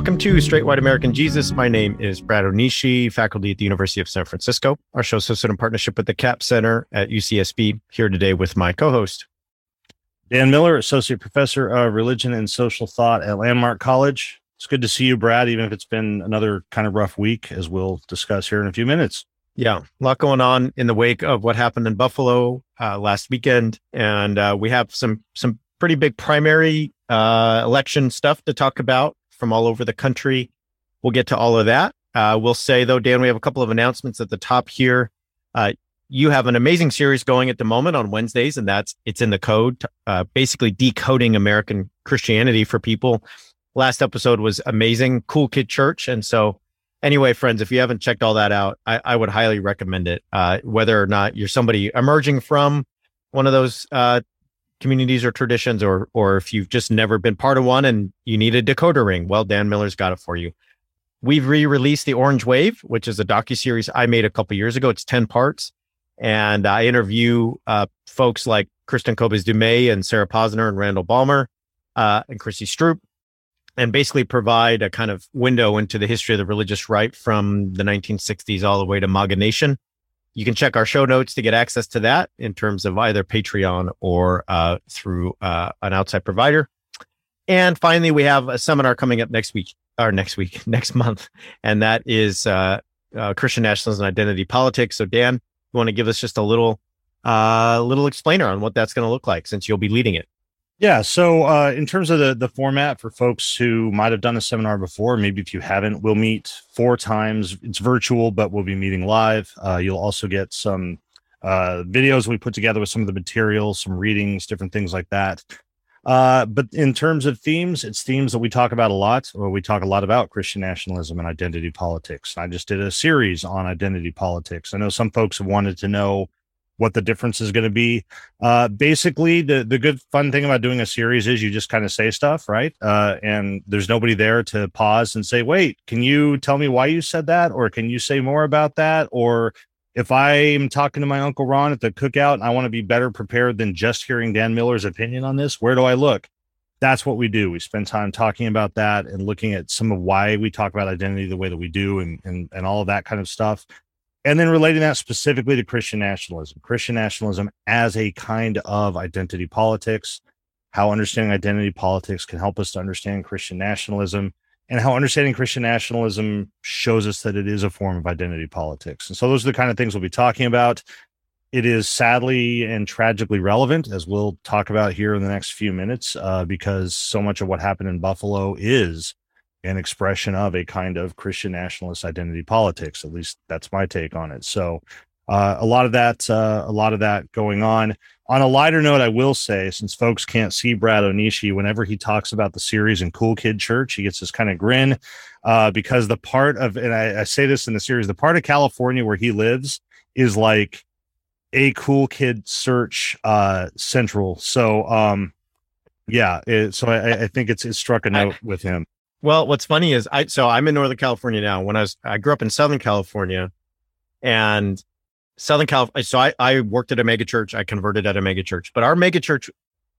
Welcome to Straight White American Jesus. My name is Brad Onishi, faculty at the University of San Francisco. Our show is hosted in partnership with the Capps Center at UCSB. Here today with my co-host, Dan Miller, Associate Professor of Religion and Social Thought at Landmark College. It's good to see you, Brad, even if it's been another kind of rough week, as we'll discuss here in a few minutes. Yeah, a lot going on in the wake of what happened in Buffalo uh, last weekend, and uh, we have some some pretty big primary uh, election stuff to talk about from all over the country. We'll get to all of that. Uh, we'll say though, Dan, we have a couple of announcements at the top here. Uh, you have an amazing series going at the moment on Wednesdays, and that's it's in the code, uh, basically decoding American Christianity for people. Last episode was amazing, cool kid church, and so anyway, friends, if you haven't checked all that out, I, I would highly recommend it. Uh, whether or not you're somebody emerging from one of those uh, communities or traditions, or or if you've just never been part of one and you need a decoder ring, well, Dan Miller's got it for you. We've re-released the Orange Wave, which is a docu series I made a couple years ago. It's ten parts, and I interview uh, folks like Kristen Kobes Du Mez and Sarah Posner and Randall Balmer uh, and Chrissy Stroop, and basically provide a kind of window into the history of the religious right from the 1960s all the way to MAGA Nation. You can check our show notes to get access to that in terms of either Patreon or uh, through uh, an outside provider. And finally, we have a seminar coming up next week, or next week, next month, and that is uh, uh, Christian nationalism and identity politics. So, Dan, you want to give us just a little, uh, little explainer on what that's going to look like, since you'll be leading it. Yeah. So, uh, in terms of the the format for folks who might have done a seminar before, maybe if you haven't, we'll meet four times. It's virtual, but we'll be meeting live. Uh, you'll also get some uh, videos we put together with some of the materials, some readings, different things like that. Uh, but in terms of themes, it's themes that we talk about a lot, or we talk a lot about Christian nationalism and identity politics. I just did a series on identity politics. I know some folks have wanted to know what the difference is going to be. Uh, basically, the the good fun thing about doing a series is you just kind of say stuff, right? Uh, and there's nobody there to pause and say, "Wait, can you tell me why you said that?" or "Can you say more about that?" or if I'm talking to my uncle Ron at the cookout and I want to be better prepared than just hearing Dan Miller's opinion on this, where do I look? That's what we do. We spend time talking about that and looking at some of why we talk about identity the way that we do and and, and all of that kind of stuff and then relating that specifically to Christian nationalism, Christian nationalism as a kind of identity politics, how understanding identity politics can help us to understand Christian nationalism, and how understanding Christian nationalism shows us that it is a form of identity politics. And so those are the kind of things we'll be talking about. It is sadly and tragically relevant, as we'll talk about here in the next few minutes, uh, because so much of what happened in Buffalo is an expression of a kind of Christian nationalist identity politics. At least that's my take on it. So uh, a lot of that, uh, a lot of that going on. On a lighter note, I will say, since folks can't see Brad Onishi, whenever he talks about the series in Cool Kid Church, he gets this kind of grin uh, because the part of, and I, I say this in the series, the part of California where he lives is like a cool kid search uh, central. So, um, yeah, it, so I, I think it's it struck a note with him. Well, what's funny is I so I'm in Northern California now. When I was I grew up in Southern California and Southern California. So I, I worked at a mega church. I converted at a mega church, but our mega church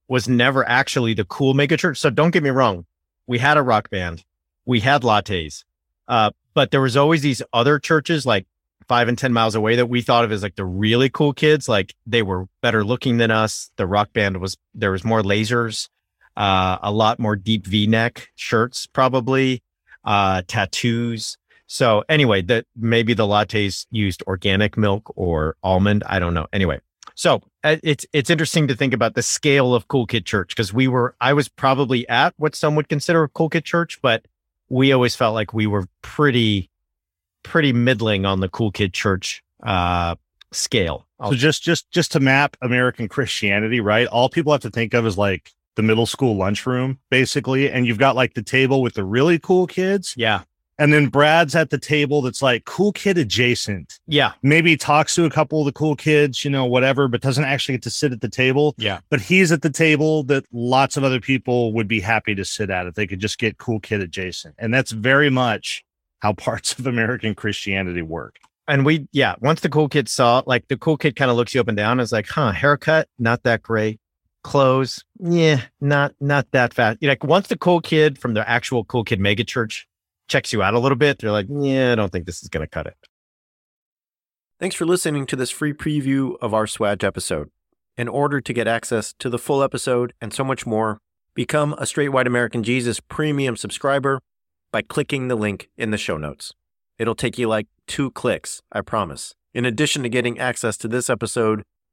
was never actually the cool mega church. So don't get me wrong. We had a rock band. We had lattes. Uh, but there was always these other churches like five and 10 miles away that we thought of as like the really cool kids. Like they were better looking than us. The rock band was, there was more lasers uh, a lot more deep V-neck shirts, probably uh, tattoos. So anyway, that maybe the lattes used organic milk or almond. I don't know. Anyway, so uh, it's it's interesting to think about the scale of Cool Kid Church because we were I was probably at what some would consider a Cool Kid Church, but we always felt like we were pretty pretty middling on the Cool Kid Church uh, scale. I'll so just just just to map American Christianity, right? All people have to think of is like the middle school lunchroom, basically. And you've got like the table with the really cool kids. Yeah. and then Brad's at the table that's like cool kid adjacent. Yeah. Maybe talks to a couple of the cool kids, you know, whatever, but doesn't actually get to sit at the table. Yeah. But he's at the table that lots of other people would be happy to sit at if they could just get cool kid adjacent. And that's very much how parts of American Christianity work. And we, yeah, once the cool kid saw, like the cool kid kind of looks you up and down, is like, huh, haircut, not that great. Clothes, yeah, not not that fast. You Like once the cool kid from the actual cool kid megachurch checks you out a little bit, they're like, yeah, I don't think this is going to cut it. Thanks for listening to this free preview of our SWAJ episode. In order to get access to the full episode and so much more, become a Straight White American Jesus premium subscriber by clicking the link in the show notes. It'll take you like two clicks, I promise. In addition to getting access to this episode,